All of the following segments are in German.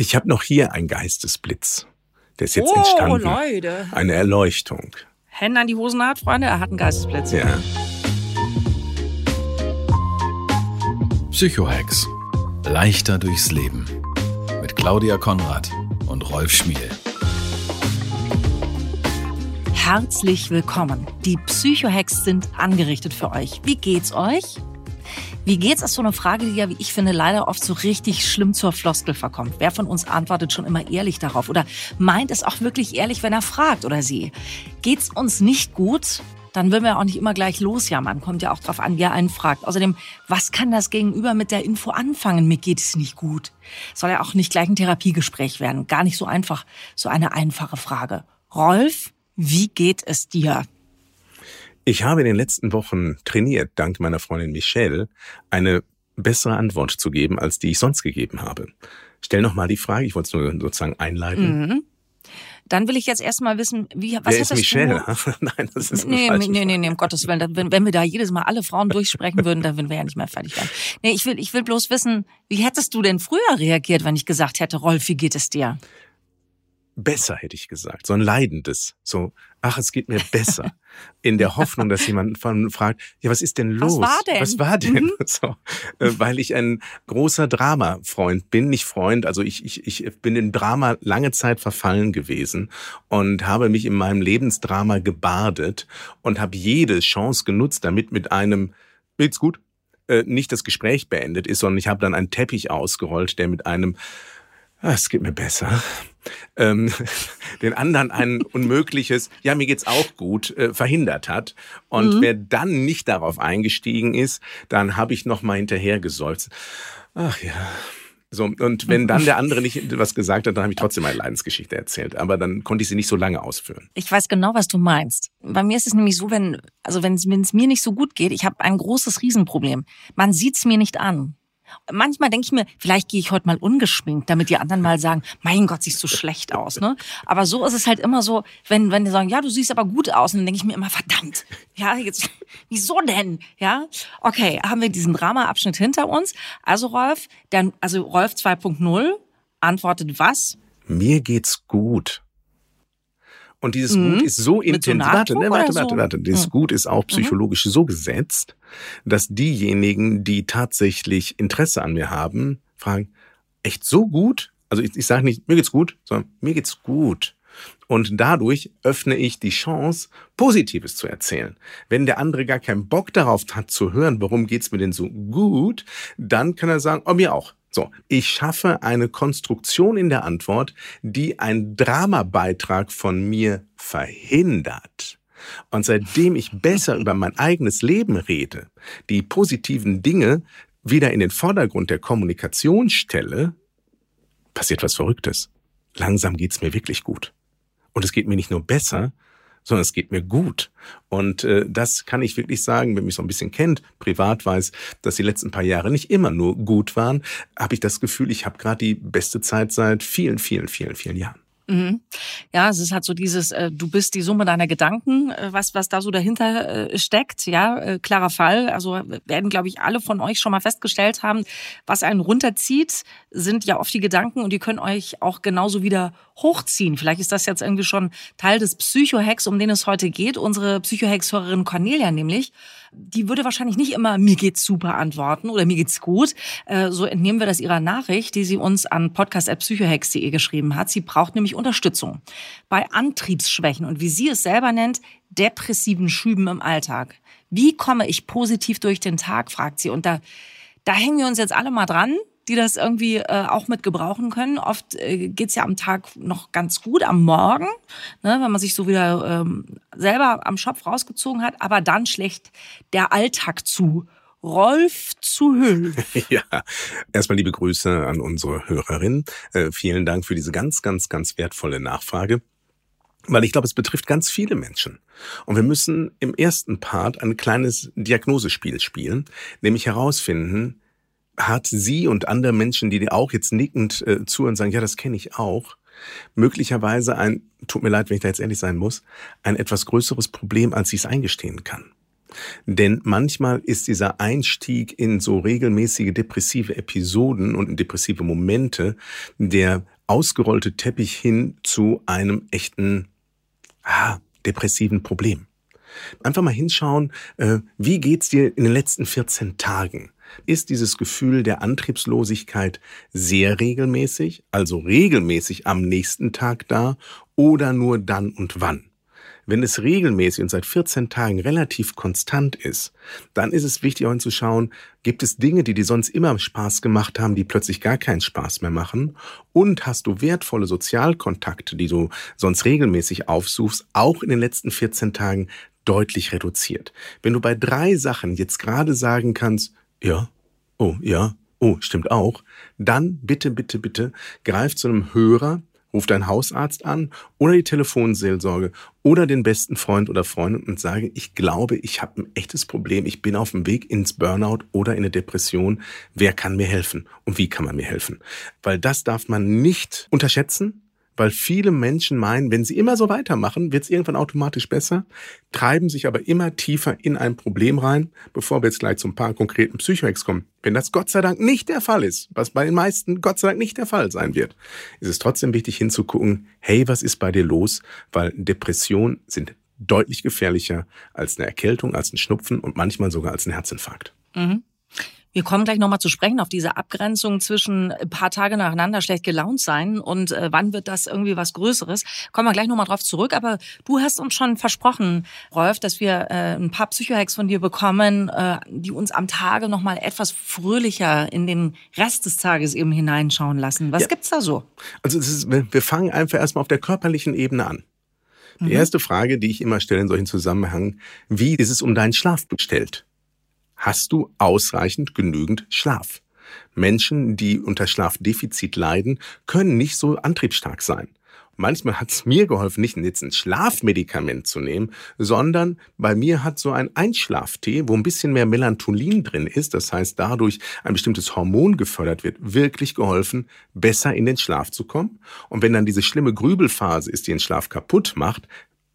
Ich habe noch hier einen Geistesblitz. Der ist jetzt oh, entstanden. Leute. Eine Erleuchtung. Hände an die Hosennaht, Freunde, er hat einen Geistesblitz. Ja. Psychohex. Leichter durchs Leben. Mit Claudia Konrad und Rolf Schmiel. Herzlich willkommen. Die Psychohacks sind angerichtet für euch. Wie geht's euch? Wie geht's ist so eine Frage, die ja, wie ich finde, leider oft so richtig schlimm zur Floskel verkommt. Wer von uns antwortet schon immer ehrlich darauf oder meint es auch wirklich ehrlich, wenn er fragt oder sie? Geht's uns nicht gut? Dann will man ja auch nicht immer gleich losjammern. Kommt ja auch drauf an, wer einen fragt. Außerdem, was kann das Gegenüber mit der Info anfangen? Mir geht es nicht gut. Soll ja auch nicht gleich ein Therapiegespräch werden. Gar nicht so einfach. So eine einfache Frage. Rolf, wie geht es dir? Ich habe in den letzten Wochen trainiert, dank meiner Freundin Michelle, eine bessere Antwort zu geben, als die ich sonst gegeben habe. Stell noch mal die Frage, ich wollte es nur sozusagen einleiten. Mhm. Dann will ich jetzt erstmal wissen, wie, was Wer ist Michelle? Du? Nein, das ist Nee, falsch. nee, nee, nee, um Gottes Willen. Wenn, wenn wir da jedes Mal alle Frauen durchsprechen würden, dann würden wir ja nicht mehr fertig werden. Nee, ich will, ich will bloß wissen, wie hättest du denn früher reagiert, wenn ich gesagt hätte, Rolf, wie geht es dir? Besser hätte ich gesagt, so ein leidendes, so, ach, es geht mir besser. In der Hoffnung, dass jemand von fragt, ja, was ist denn los? Was war denn? Was war denn? Mhm. So, äh, weil ich ein großer Drama-Freund bin, nicht Freund, also ich, ich, ich bin in Drama lange Zeit verfallen gewesen und habe mich in meinem Lebensdrama gebadet und habe jede Chance genutzt, damit mit einem, geht's gut, äh, nicht das Gespräch beendet ist, sondern ich habe dann einen Teppich ausgerollt, der mit einem Ah, Es geht mir besser. Ähm, den anderen ein unmögliches, ja, mir geht's auch gut, äh, verhindert hat. Und Mhm. wer dann nicht darauf eingestiegen ist, dann habe ich noch mal hinterher gesolzt. Ach ja. So, und wenn dann der andere nicht was gesagt hat, dann habe ich trotzdem meine Leidensgeschichte erzählt. Aber dann konnte ich sie nicht so lange ausführen. Ich weiß genau, was du meinst. Bei mir ist es nämlich so, wenn, also wenn es mir nicht so gut geht, ich habe ein großes Riesenproblem. Man sieht's mir nicht an. Manchmal denke ich mir, vielleicht gehe ich heute mal ungeschminkt, damit die anderen mal sagen, mein Gott, siehst du schlecht aus, ne? Aber so ist es halt immer so, wenn, wenn die sagen, ja, du siehst aber gut aus, und dann denke ich mir immer, verdammt, ja, jetzt, wieso denn, ja? Okay, haben wir diesen Drama-Abschnitt hinter uns. Also Rolf, dann, also Rolf 2.0 antwortet was? Mir geht's gut. Und dieses Mhm. Gut ist so intensiv. Warte, ne, warte, warte, so? warte. Dieses Mhm. Gut ist auch psychologisch so gesetzt, dass diejenigen, die tatsächlich Interesse an mir haben, fragen, echt so gut? Also ich, ich sage nicht, mir geht's gut, sondern mir geht's gut. Und dadurch öffne ich die Chance, Positives zu erzählen. Wenn der andere gar keinen Bock darauf hat zu hören, warum geht's mir denn so gut, dann kann er sagen, oh, mir auch. So, ich schaffe eine Konstruktion in der Antwort, die einen Dramabeitrag von mir verhindert. Und seitdem ich besser über mein eigenes Leben rede, die positiven Dinge wieder in den Vordergrund der Kommunikation stelle, passiert was Verrücktes. Langsam geht's mir wirklich gut. Und es geht mir nicht nur besser, sondern es geht mir gut. Und äh, das kann ich wirklich sagen, wenn mich so ein bisschen kennt, privat weiß, dass die letzten paar Jahre nicht immer nur gut waren, habe ich das Gefühl, ich habe gerade die beste Zeit seit vielen, vielen, vielen, vielen Jahren. Mhm. Ja, es ist halt so dieses, äh, du bist die Summe deiner Gedanken, äh, was was da so dahinter äh, steckt. Ja, äh, klarer Fall. Also werden, glaube ich, alle von euch schon mal festgestellt haben, was einen runterzieht, sind ja oft die Gedanken und die können euch auch genauso wieder hochziehen. Vielleicht ist das jetzt irgendwie schon Teil des Psychohacks, um den es heute geht. Unsere Psychohacks-Hörerin Cornelia nämlich, die würde wahrscheinlich nicht immer mir geht's super antworten oder mir geht's gut. Äh, so entnehmen wir das ihrer Nachricht, die sie uns an podcast.psychohex.de geschrieben hat. Sie braucht nämlich Unterstützung bei Antriebsschwächen und wie sie es selber nennt, depressiven Schüben im Alltag. Wie komme ich positiv durch den Tag, fragt sie. Und da, da hängen wir uns jetzt alle mal dran die das irgendwie äh, auch mit gebrauchen können. Oft äh, geht's ja am Tag noch ganz gut, am Morgen, ne, wenn man sich so wieder ähm, selber am Schopf rausgezogen hat, aber dann schlägt der Alltag zu. Rolf zu Hilfe. Ja, erstmal liebe Grüße an unsere Hörerin. Äh, vielen Dank für diese ganz, ganz, ganz wertvolle Nachfrage. Weil ich glaube, es betrifft ganz viele Menschen. Und wir müssen im ersten Part ein kleines Diagnosespiel spielen, nämlich herausfinden, hat sie und andere Menschen, die dir auch jetzt nickend äh, zuhören, sagen, ja, das kenne ich auch, möglicherweise ein, tut mir leid, wenn ich da jetzt ehrlich sein muss, ein etwas größeres Problem, als sie es eingestehen kann. Denn manchmal ist dieser Einstieg in so regelmäßige depressive Episoden und depressive Momente der ausgerollte Teppich hin zu einem echten ah, depressiven Problem. Einfach mal hinschauen, äh, wie geht's dir in den letzten 14 Tagen? Ist dieses Gefühl der Antriebslosigkeit sehr regelmäßig, also regelmäßig am nächsten Tag da oder nur dann und wann? Wenn es regelmäßig und seit 14 Tagen relativ konstant ist, dann ist es wichtig auch hinzuschauen, gibt es Dinge, die dir sonst immer Spaß gemacht haben, die plötzlich gar keinen Spaß mehr machen? Und hast du wertvolle Sozialkontakte, die du sonst regelmäßig aufsuchst, auch in den letzten 14 Tagen deutlich reduziert? Wenn du bei drei Sachen jetzt gerade sagen kannst, ja, oh, ja, oh, stimmt auch, dann bitte, bitte, bitte greif zu einem Hörer, Ruf deinen Hausarzt an oder die Telefonseelsorge oder den besten Freund oder Freundin und sage, ich glaube, ich habe ein echtes Problem, ich bin auf dem Weg ins Burnout oder in eine Depression. Wer kann mir helfen? Und wie kann man mir helfen? Weil das darf man nicht unterschätzen weil viele Menschen meinen, wenn sie immer so weitermachen, wird es irgendwann automatisch besser, treiben sich aber immer tiefer in ein Problem rein, bevor wir jetzt gleich zu ein paar konkreten Psychoex kommen. Wenn das Gott sei Dank nicht der Fall ist, was bei den meisten Gott sei Dank nicht der Fall sein wird, ist es trotzdem wichtig hinzugucken, hey, was ist bei dir los? Weil Depressionen sind deutlich gefährlicher als eine Erkältung, als ein Schnupfen und manchmal sogar als ein Herzinfarkt. Mhm. Wir kommen gleich nochmal zu sprechen auf diese Abgrenzung zwischen ein paar Tage nacheinander schlecht gelaunt sein und äh, wann wird das irgendwie was Größeres. Kommen wir gleich nochmal drauf zurück. Aber du hast uns schon versprochen, Rolf, dass wir äh, ein paar Psychohacks von dir bekommen, äh, die uns am Tage nochmal etwas fröhlicher in den Rest des Tages eben hineinschauen lassen. Was ja. gibt's da so? Also ist, wir fangen einfach erstmal auf der körperlichen Ebene an. Die mhm. erste Frage, die ich immer stelle in solchen Zusammenhängen, wie ist es um deinen Schlaf bestellt? Hast du ausreichend genügend Schlaf. Menschen, die unter Schlafdefizit leiden, können nicht so antriebsstark sein. Manchmal hat es mir geholfen, nicht jetzt ein Schlafmedikament zu nehmen, sondern bei mir hat so ein Einschlaftee, wo ein bisschen mehr Melatonin drin ist, das heißt dadurch ein bestimmtes Hormon gefördert wird, wirklich geholfen, besser in den Schlaf zu kommen. Und wenn dann diese schlimme Grübelphase ist, die den Schlaf kaputt macht,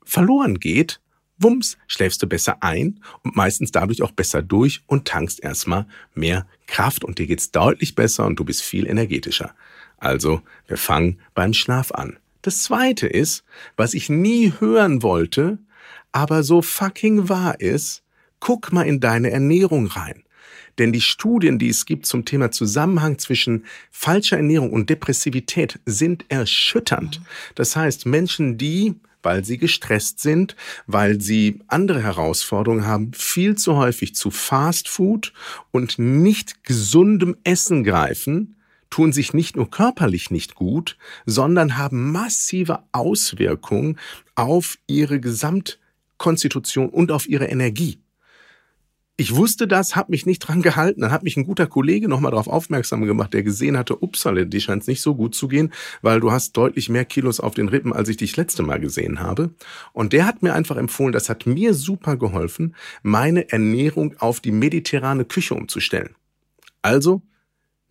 verloren geht, Wumms, schläfst du besser ein und meistens dadurch auch besser durch und tankst erstmal mehr Kraft und dir geht's deutlich besser und du bist viel energetischer. Also, wir fangen beim Schlaf an. Das zweite ist, was ich nie hören wollte, aber so fucking wahr ist, guck mal in deine Ernährung rein. Denn die Studien, die es gibt zum Thema Zusammenhang zwischen falscher Ernährung und Depressivität, sind erschütternd. Das heißt, Menschen, die weil sie gestresst sind, weil sie andere Herausforderungen haben, viel zu häufig zu Fast Food und nicht gesundem Essen greifen, tun sich nicht nur körperlich nicht gut, sondern haben massive Auswirkungen auf ihre Gesamtkonstitution und auf ihre Energie ich wusste das, habe mich nicht dran gehalten. Dann hat mich ein guter Kollege nochmal darauf aufmerksam gemacht, der gesehen hatte, upsale, die scheint nicht so gut zu gehen, weil du hast deutlich mehr Kilos auf den Rippen, als ich dich letzte Mal gesehen habe. Und der hat mir einfach empfohlen, das hat mir super geholfen, meine Ernährung auf die mediterrane Küche umzustellen. Also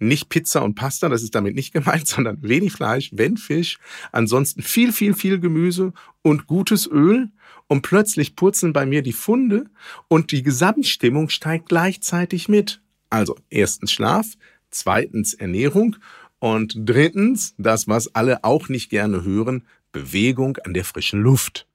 nicht Pizza und Pasta, das ist damit nicht gemeint, sondern wenig Fleisch, wenn Fisch, ansonsten viel, viel, viel Gemüse und gutes Öl und plötzlich purzeln bei mir die Funde und die Gesamtstimmung steigt gleichzeitig mit. Also erstens Schlaf, zweitens Ernährung und drittens, das was alle auch nicht gerne hören, Bewegung an der frischen Luft.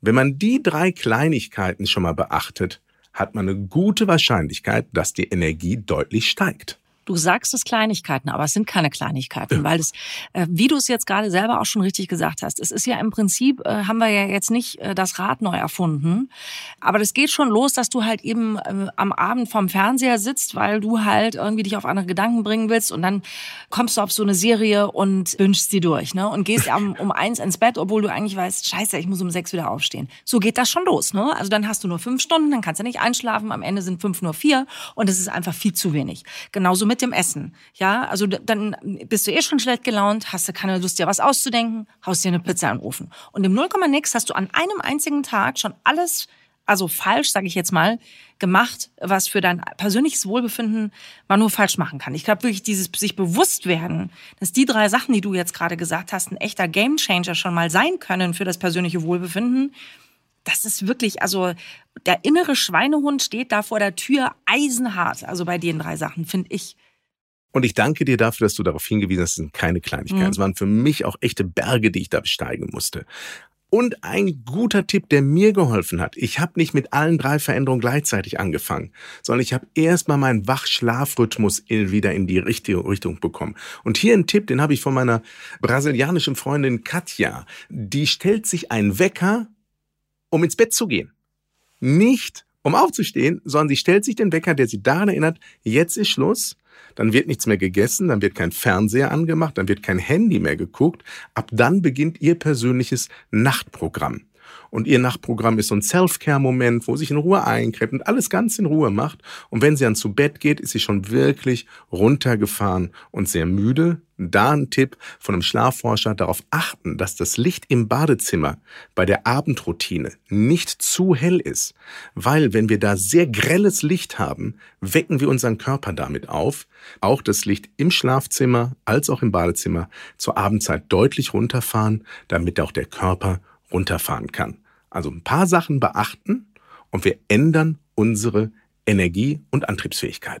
Wenn man die drei Kleinigkeiten schon mal beachtet, hat man eine gute Wahrscheinlichkeit, dass die Energie deutlich steigt. Du sagst es Kleinigkeiten, aber es sind keine Kleinigkeiten, ja. weil es, äh, wie du es jetzt gerade selber auch schon richtig gesagt hast, es ist ja im Prinzip, äh, haben wir ja jetzt nicht äh, das Rad neu erfunden, aber das geht schon los, dass du halt eben am Abend vorm Fernseher sitzt, weil du halt irgendwie dich auf andere Gedanken bringen willst und dann kommst du auf so eine Serie und wünschst sie durch, ne? Und gehst um, um eins ins Bett, obwohl du eigentlich weißt, scheiße, ich muss um sechs wieder aufstehen. So geht das schon los, ne? Also dann hast du nur fünf Stunden, dann kannst du nicht einschlafen, am Ende sind fünf nur vier und es ist einfach viel zu wenig. Genauso mit dem Essen. Ja, also dann bist du eh schon schlecht gelaunt, hast du keine Lust, dir was auszudenken, haust dir eine Pizza Ofen. Und im 0, nix hast du an einem einzigen Tag schon alles, also falsch, sage ich jetzt mal, gemacht, was für dein persönliches Wohlbefinden man nur falsch machen kann. Ich glaube wirklich, dieses sich bewusst werden, dass die drei Sachen, die du jetzt gerade gesagt hast, ein echter Gamechanger schon mal sein können für das persönliche Wohlbefinden, das ist wirklich, also der innere Schweinehund steht da vor der Tür eisenhart. Also bei den drei Sachen, finde ich. Und ich danke dir dafür, dass du darauf hingewiesen hast, es sind keine Kleinigkeiten. Mhm. Es waren für mich auch echte Berge, die ich da besteigen musste. Und ein guter Tipp, der mir geholfen hat. Ich habe nicht mit allen drei Veränderungen gleichzeitig angefangen, sondern ich habe erstmal meinen Wachschlafrhythmus wieder in die richtige Richtung bekommen. Und hier ein Tipp, den habe ich von meiner brasilianischen Freundin Katja. Die stellt sich einen Wecker, um ins Bett zu gehen. Nicht um aufzustehen, sondern sie stellt sich den Wecker, der sie daran erinnert, jetzt ist Schluss dann wird nichts mehr gegessen, dann wird kein Fernseher angemacht, dann wird kein Handy mehr geguckt. Ab dann beginnt ihr persönliches Nachtprogramm. Und ihr Nachtprogramm ist so ein Self-Care-Moment, wo sie sich in Ruhe einkrept und alles ganz in Ruhe macht. Und wenn sie dann zu Bett geht, ist sie schon wirklich runtergefahren und sehr müde. Da ein Tipp von einem Schlafforscher, darauf achten, dass das Licht im Badezimmer bei der Abendroutine nicht zu hell ist. Weil wenn wir da sehr grelles Licht haben, wecken wir unseren Körper damit auf. Auch das Licht im Schlafzimmer als auch im Badezimmer zur Abendzeit deutlich runterfahren, damit auch der Körper runterfahren kann. Also ein paar Sachen beachten und wir ändern unsere Energie- und Antriebsfähigkeit.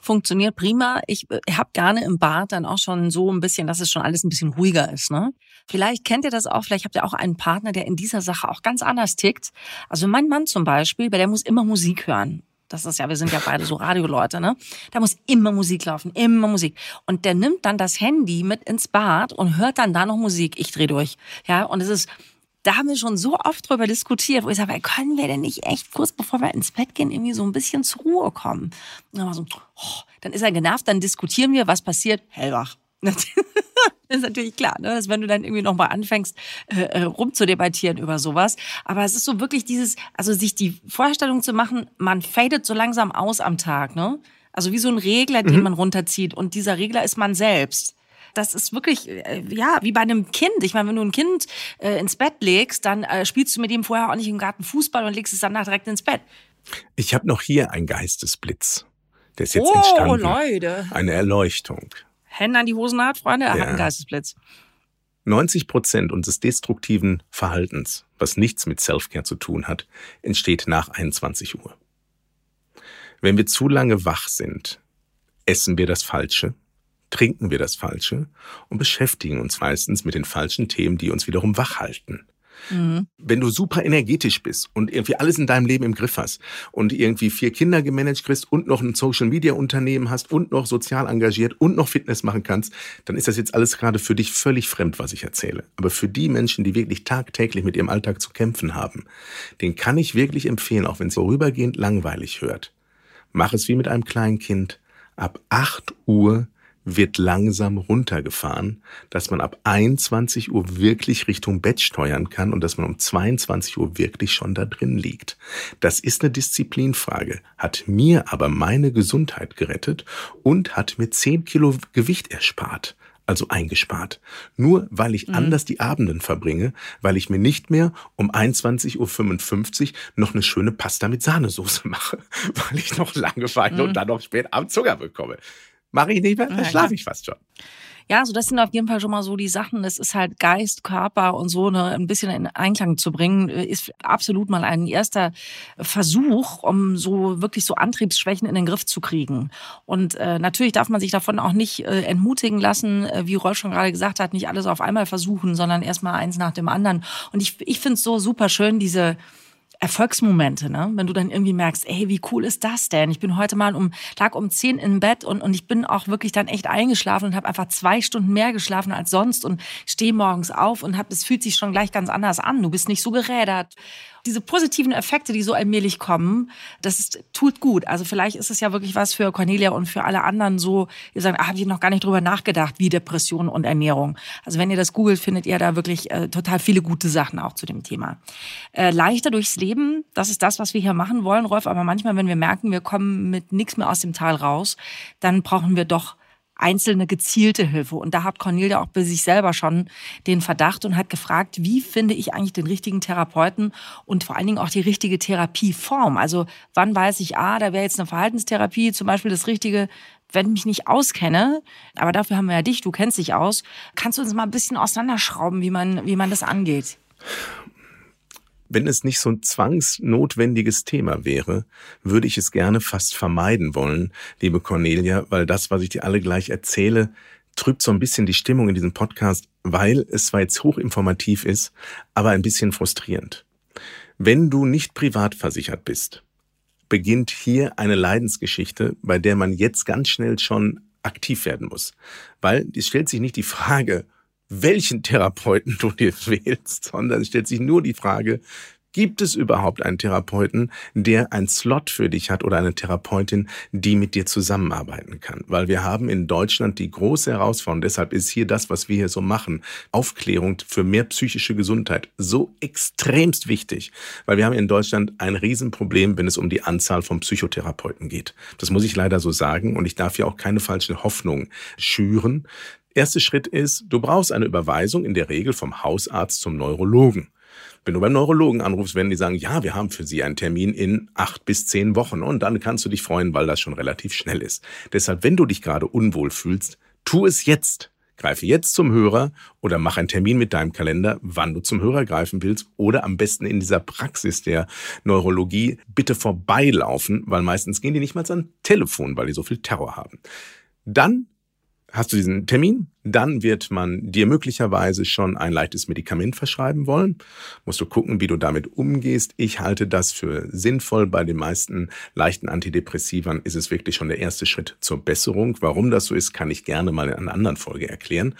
Funktioniert prima. Ich äh, habe gerne im Bad dann auch schon so ein bisschen, dass es schon alles ein bisschen ruhiger ist. Ne? Vielleicht kennt ihr das auch, vielleicht habt ihr auch einen Partner, der in dieser Sache auch ganz anders tickt. Also mein Mann zum Beispiel, der muss immer Musik hören. Das ist ja, wir sind ja beide so Radioleute, ne? Da muss immer Musik laufen, immer Musik. Und der nimmt dann das Handy mit ins Bad und hört dann da noch Musik. Ich dreh durch. Ja, und es ist da haben wir schon so oft drüber diskutiert, wo ich sage, können wir denn nicht echt kurz bevor wir ins Bett gehen irgendwie so ein bisschen zur Ruhe kommen? Und dann, so, oh, dann ist er genervt, dann diskutieren wir, was passiert? Hellwach. Das ist natürlich klar, ne? dass wenn du dann irgendwie nochmal anfängst, äh, äh, rumzudebattieren über sowas. Aber es ist so wirklich dieses, also sich die Vorstellung zu machen, man fadet so langsam aus am Tag, ne? Also wie so ein Regler, den mhm. man runterzieht. Und dieser Regler ist man selbst das ist wirklich, äh, ja, wie bei einem Kind. Ich meine, wenn du ein Kind äh, ins Bett legst, dann äh, spielst du mit ihm vorher auch nicht im Garten Fußball und legst es danach direkt ins Bett. Ich habe noch hier einen Geistesblitz. Der ist jetzt oh, entstanden. Leute. Eine Erleuchtung. Hände an die Hosennaht, Freunde, er ja. hat einen Geistesblitz. 90 Prozent unseres destruktiven Verhaltens, was nichts mit Selfcare zu tun hat, entsteht nach 21 Uhr. Wenn wir zu lange wach sind, essen wir das Falsche, trinken wir das Falsche und beschäftigen uns meistens mit den falschen Themen, die uns wiederum wach halten. Mhm. Wenn du super energetisch bist und irgendwie alles in deinem Leben im Griff hast und irgendwie vier Kinder gemanagt kriegst und noch ein Social Media Unternehmen hast und noch sozial engagiert und noch Fitness machen kannst, dann ist das jetzt alles gerade für dich völlig fremd, was ich erzähle. Aber für die Menschen, die wirklich tagtäglich mit ihrem Alltag zu kämpfen haben, den kann ich wirklich empfehlen, auch wenn es vorübergehend langweilig hört. Mach es wie mit einem kleinen Kind. Ab 8 Uhr wird langsam runtergefahren, dass man ab 21 Uhr wirklich Richtung Bett steuern kann und dass man um 22 Uhr wirklich schon da drin liegt. Das ist eine Disziplinfrage, hat mir aber meine Gesundheit gerettet und hat mir 10 Kilo Gewicht erspart also eingespart. Nur weil ich mhm. anders die Abenden verbringe, weil ich mir nicht mehr um 21.55 Uhr noch eine schöne Pasta mit Sahnesoße mache, weil ich noch lange weine mhm. und dann noch spät am Zucker bekomme. Mache ich nicht mehr, dann schlafe ich fast schon. Ja, so das sind auf jeden Fall schon mal so die Sachen. Das ist halt Geist, Körper und so ne, ein bisschen in Einklang zu bringen, ist absolut mal ein erster Versuch, um so wirklich so Antriebsschwächen in den Griff zu kriegen. Und äh, natürlich darf man sich davon auch nicht äh, entmutigen lassen, äh, wie Rolf schon gerade gesagt hat, nicht alles auf einmal versuchen, sondern erstmal eins nach dem anderen. Und ich, ich finde es so super schön, diese Erfolgsmomente, ne? Wenn du dann irgendwie merkst, ey, wie cool ist das denn? Ich bin heute mal um Tag um zehn im Bett und, und ich bin auch wirklich dann echt eingeschlafen und habe einfach zwei Stunden mehr geschlafen als sonst und stehe morgens auf und hab, es fühlt sich schon gleich ganz anders an. Du bist nicht so gerädert diese positiven Effekte, die so allmählich kommen, das ist, tut gut. Also vielleicht ist es ja wirklich was für Cornelia und für alle anderen so, ihr sagt, ah, habe ich noch gar nicht drüber nachgedacht, wie Depression und Ernährung. Also wenn ihr das googelt, findet ihr da wirklich äh, total viele gute Sachen auch zu dem Thema. Äh, leichter durchs Leben, das ist das, was wir hier machen wollen, Rolf. Aber manchmal, wenn wir merken, wir kommen mit nichts mehr aus dem Tal raus, dann brauchen wir doch einzelne gezielte Hilfe. Und da hat Cornelia auch bei sich selber schon den Verdacht und hat gefragt, wie finde ich eigentlich den richtigen Therapeuten und vor allen Dingen auch die richtige Therapieform. Also wann weiß ich, ah, da wäre jetzt eine Verhaltenstherapie zum Beispiel das Richtige, wenn ich mich nicht auskenne, aber dafür haben wir ja dich, du kennst dich aus, kannst du uns mal ein bisschen auseinanderschrauben, wie man, wie man das angeht? Wenn es nicht so ein zwangsnotwendiges Thema wäre, würde ich es gerne fast vermeiden wollen, liebe Cornelia, weil das, was ich dir alle gleich erzähle, trübt so ein bisschen die Stimmung in diesem Podcast, weil es zwar jetzt hochinformativ ist, aber ein bisschen frustrierend. Wenn du nicht privat versichert bist, beginnt hier eine Leidensgeschichte, bei der man jetzt ganz schnell schon aktiv werden muss. Weil es stellt sich nicht die Frage, welchen Therapeuten du dir wählst, sondern es stellt sich nur die Frage, Gibt es überhaupt einen Therapeuten, der ein Slot für dich hat oder eine Therapeutin, die mit dir zusammenarbeiten kann? Weil wir haben in Deutschland die große Herausforderung, deshalb ist hier das, was wir hier so machen, Aufklärung für mehr psychische Gesundheit, so extremst wichtig. Weil wir haben in Deutschland ein Riesenproblem, wenn es um die Anzahl von Psychotherapeuten geht. Das muss ich leider so sagen und ich darf ja auch keine falschen Hoffnungen schüren. Erster Schritt ist, du brauchst eine Überweisung in der Regel vom Hausarzt zum Neurologen. Wenn du beim Neurologen anrufst, werden die sagen, ja, wir haben für Sie einen Termin in acht bis zehn Wochen und dann kannst du dich freuen, weil das schon relativ schnell ist. Deshalb, wenn du dich gerade unwohl fühlst, tu es jetzt. Greife jetzt zum Hörer oder mach einen Termin mit deinem Kalender, wann du zum Hörer greifen willst oder am besten in dieser Praxis der Neurologie bitte vorbeilaufen, weil meistens gehen die nicht mal ans Telefon, weil die so viel Terror haben. Dann hast du diesen Termin, dann wird man dir möglicherweise schon ein leichtes Medikament verschreiben wollen. Musst du gucken, wie du damit umgehst. Ich halte das für sinnvoll. Bei den meisten leichten Antidepressivern ist es wirklich schon der erste Schritt zur Besserung. Warum das so ist, kann ich gerne mal in einer anderen Folge erklären.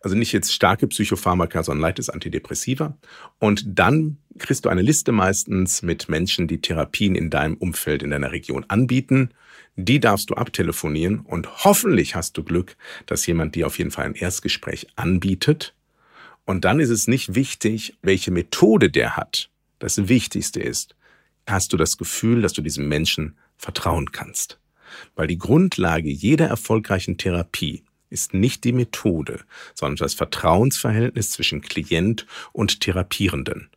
Also nicht jetzt starke Psychopharmaka, sondern leichtes Antidepressiva. Und dann kriegst du eine Liste meistens mit Menschen, die Therapien in deinem Umfeld, in deiner Region anbieten die darfst du abtelefonieren und hoffentlich hast du Glück, dass jemand dir auf jeden Fall ein Erstgespräch anbietet. Und dann ist es nicht wichtig, welche Methode der hat. Das Wichtigste ist, hast du das Gefühl, dass du diesem Menschen vertrauen kannst. Weil die Grundlage jeder erfolgreichen Therapie ist nicht die Methode, sondern das Vertrauensverhältnis zwischen Klient und Therapierenden.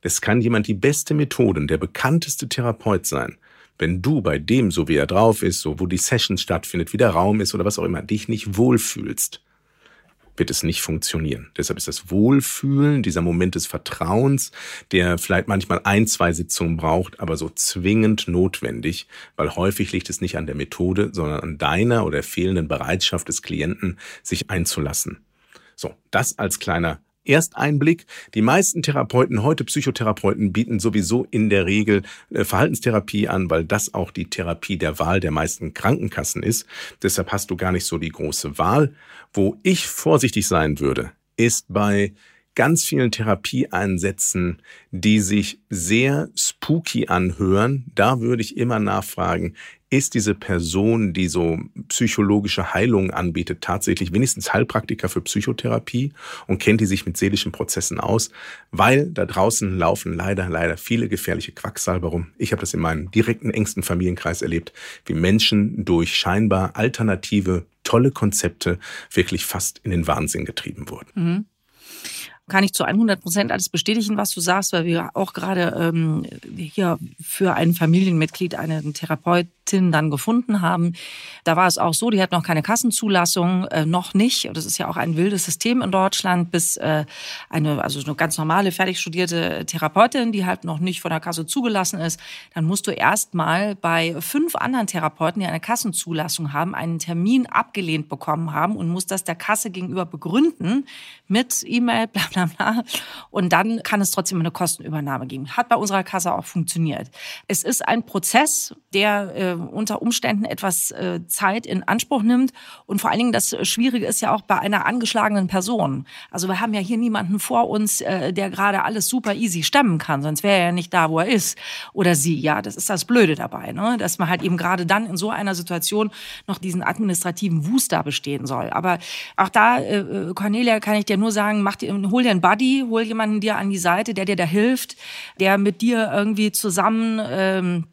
Es kann jemand die beste Methode, der bekannteste Therapeut sein. Wenn du bei dem, so wie er drauf ist, so wo die Session stattfindet, wie der Raum ist oder was auch immer, dich nicht wohlfühlst, wird es nicht funktionieren. Deshalb ist das Wohlfühlen, dieser Moment des Vertrauens, der vielleicht manchmal ein, zwei Sitzungen braucht, aber so zwingend notwendig, weil häufig liegt es nicht an der Methode, sondern an deiner oder fehlenden Bereitschaft des Klienten, sich einzulassen. So, das als kleiner Ersteinblick. Die meisten Therapeuten, heute Psychotherapeuten, bieten sowieso in der Regel äh, Verhaltenstherapie an, weil das auch die Therapie der Wahl der meisten Krankenkassen ist. Deshalb hast du gar nicht so die große Wahl. Wo ich vorsichtig sein würde, ist bei ganz vielen Therapieeinsätzen, die sich sehr spooky anhören. Da würde ich immer nachfragen, ist diese Person, die so psychologische Heilungen anbietet, tatsächlich wenigstens Heilpraktiker für Psychotherapie und kennt die sich mit seelischen Prozessen aus, weil da draußen laufen leider, leider viele gefährliche Quacksalber rum. Ich habe das in meinem direkten, engsten Familienkreis erlebt, wie Menschen durch scheinbar alternative, tolle Konzepte wirklich fast in den Wahnsinn getrieben wurden. Mhm kann ich zu 100 Prozent alles bestätigen, was du sagst, weil wir auch gerade ähm, hier für ein Familienmitglied eine Therapeutin dann gefunden haben. Da war es auch so, die hat noch keine Kassenzulassung, äh, noch nicht. Das ist ja auch ein wildes System in Deutschland, bis äh, eine, also eine ganz normale, fertig studierte Therapeutin, die halt noch nicht von der Kasse zugelassen ist, dann musst du erst mal bei fünf anderen Therapeuten, die eine Kassenzulassung haben, einen Termin abgelehnt bekommen haben und musst das der Kasse gegenüber begründen mit E-Mail, bla bla bla bla. Und dann kann es trotzdem eine Kostenübernahme geben. Hat bei unserer Kasse auch funktioniert. Es ist ein Prozess, der äh, unter Umständen etwas äh, Zeit in Anspruch nimmt. Und vor allen Dingen das Schwierige ist ja auch bei einer angeschlagenen Person. Also wir haben ja hier niemanden vor uns, äh, der gerade alles super easy stemmen kann, sonst wäre er ja nicht da, wo er ist. Oder sie, ja, das ist das Blöde dabei, ne? dass man halt eben gerade dann in so einer Situation noch diesen administrativen Wust da bestehen soll. Aber auch da, äh, Cornelia, kann ich dir nur sagen, mach dir, hol dir einen Buddy, hol jemanden dir an die Seite, der dir da hilft, der mit dir irgendwie zusammen ähm,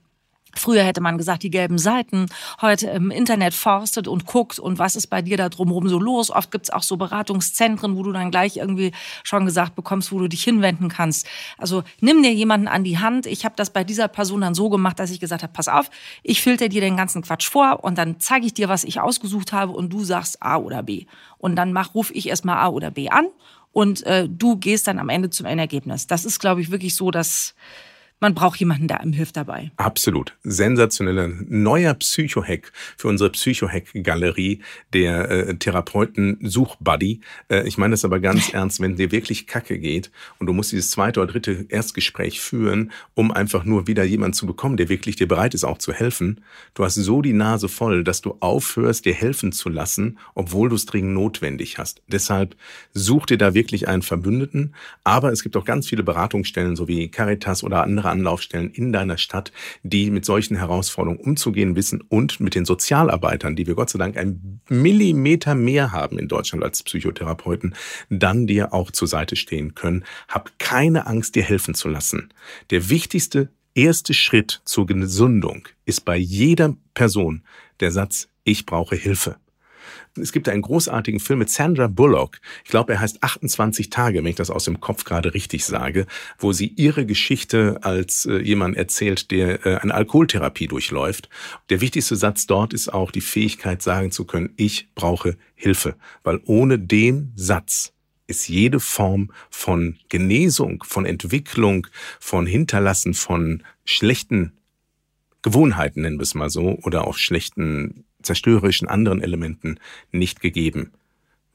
Früher hätte man gesagt, die gelben Seiten. Heute im Internet forstet und guckt und was ist bei dir da drumherum so los. Oft gibt's auch so Beratungszentren, wo du dann gleich irgendwie schon gesagt bekommst, wo du dich hinwenden kannst. Also nimm dir jemanden an die Hand. Ich habe das bei dieser Person dann so gemacht, dass ich gesagt habe, pass auf, ich filter dir den ganzen Quatsch vor und dann zeige ich dir, was ich ausgesucht habe und du sagst A oder B. Und dann mach, ruf ich erstmal A oder B an und äh, du gehst dann am Ende zum Endergebnis. Das ist, glaube ich, wirklich so, dass man braucht jemanden, der einem hilft dabei. Absolut. Sensationeller neuer Psychohack für unsere Psychohack-Galerie, der äh, Therapeuten-Such-Buddy. Äh, ich meine das aber ganz ernst, wenn dir wirklich Kacke geht und du musst dieses zweite oder dritte Erstgespräch führen, um einfach nur wieder jemanden zu bekommen, der wirklich dir bereit ist, auch zu helfen. Du hast so die Nase voll, dass du aufhörst, dir helfen zu lassen, obwohl du es dringend notwendig hast. Deshalb such dir da wirklich einen Verbündeten. Aber es gibt auch ganz viele Beratungsstellen, so wie Caritas oder andere andere Anlaufstellen in deiner Stadt, die mit solchen Herausforderungen umzugehen wissen und mit den Sozialarbeitern, die wir Gott sei Dank ein Millimeter mehr haben in Deutschland als Psychotherapeuten, dann dir auch zur Seite stehen können. Hab keine Angst, dir helfen zu lassen. Der wichtigste erste Schritt zur Gesundung ist bei jeder Person der Satz, ich brauche Hilfe. Es gibt einen großartigen Film mit Sandra Bullock. Ich glaube, er heißt 28 Tage, wenn ich das aus dem Kopf gerade richtig sage, wo sie ihre Geschichte als äh, jemand erzählt, der äh, eine Alkoholtherapie durchläuft. Der wichtigste Satz dort ist auch die Fähigkeit, sagen zu können, ich brauche Hilfe. Weil ohne den Satz ist jede Form von Genesung, von Entwicklung, von Hinterlassen von schlechten Gewohnheiten, nennen wir es mal so, oder auch schlechten zerstörerischen anderen Elementen nicht gegeben.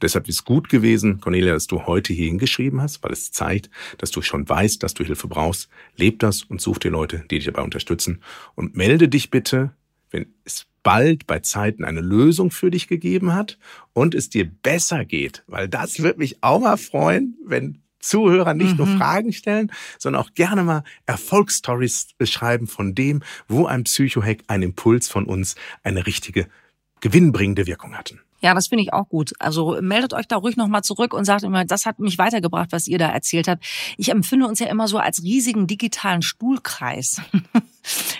Deshalb ist gut gewesen, Cornelia, dass du heute hier hingeschrieben hast, weil es zeigt, dass du schon weißt, dass du Hilfe brauchst. Leb das und such dir Leute, die dich dabei unterstützen. Und melde dich bitte, wenn es bald bei Zeiten eine Lösung für dich gegeben hat und es dir besser geht, weil das wird mich auch mal freuen, wenn Zuhörer nicht mhm. nur Fragen stellen, sondern auch gerne mal Erfolgsstories beschreiben von dem, wo ein Psychohack, ein Impuls von uns eine richtige gewinnbringende Wirkung hatten. Ja, das finde ich auch gut. Also meldet euch da ruhig nochmal zurück und sagt immer, das hat mich weitergebracht, was ihr da erzählt habt. Ich empfinde uns ja immer so als riesigen digitalen Stuhlkreis.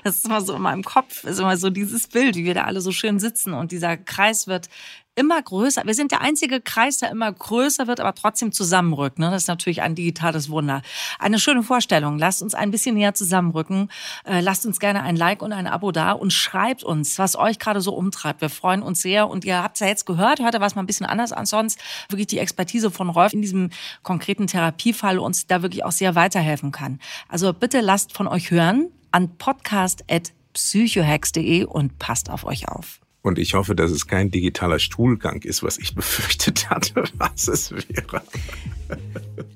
Das ist immer so in meinem Kopf, ist immer so dieses Bild, wie wir da alle so schön sitzen und dieser Kreis wird immer größer. Wir sind der einzige Kreis, der immer größer wird, aber trotzdem zusammenrückt. Ne? Das ist natürlich ein digitales Wunder. Eine schöne Vorstellung. Lasst uns ein bisschen näher zusammenrücken. Äh, lasst uns gerne ein Like und ein Abo da und schreibt uns, was euch gerade so umtreibt. Wir freuen uns sehr. Und ihr habt es ja jetzt gehört, heute war es mal ein bisschen anders als sonst. Wirklich die Expertise von Rolf in diesem konkreten Therapiefall uns da wirklich auch sehr weiterhelfen kann. Also bitte lasst von euch hören an podcast.psychohacks.de und passt auf euch auf. Und ich hoffe, dass es kein digitaler Stuhlgang ist, was ich befürchtet hatte, was es wäre.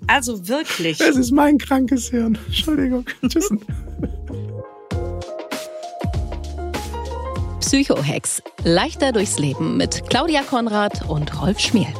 Also wirklich. Es ist mein krankes Hirn. Entschuldigung. Tschüss. Psychohex. Leichter durchs Leben mit Claudia Konrad und Rolf Schmiel.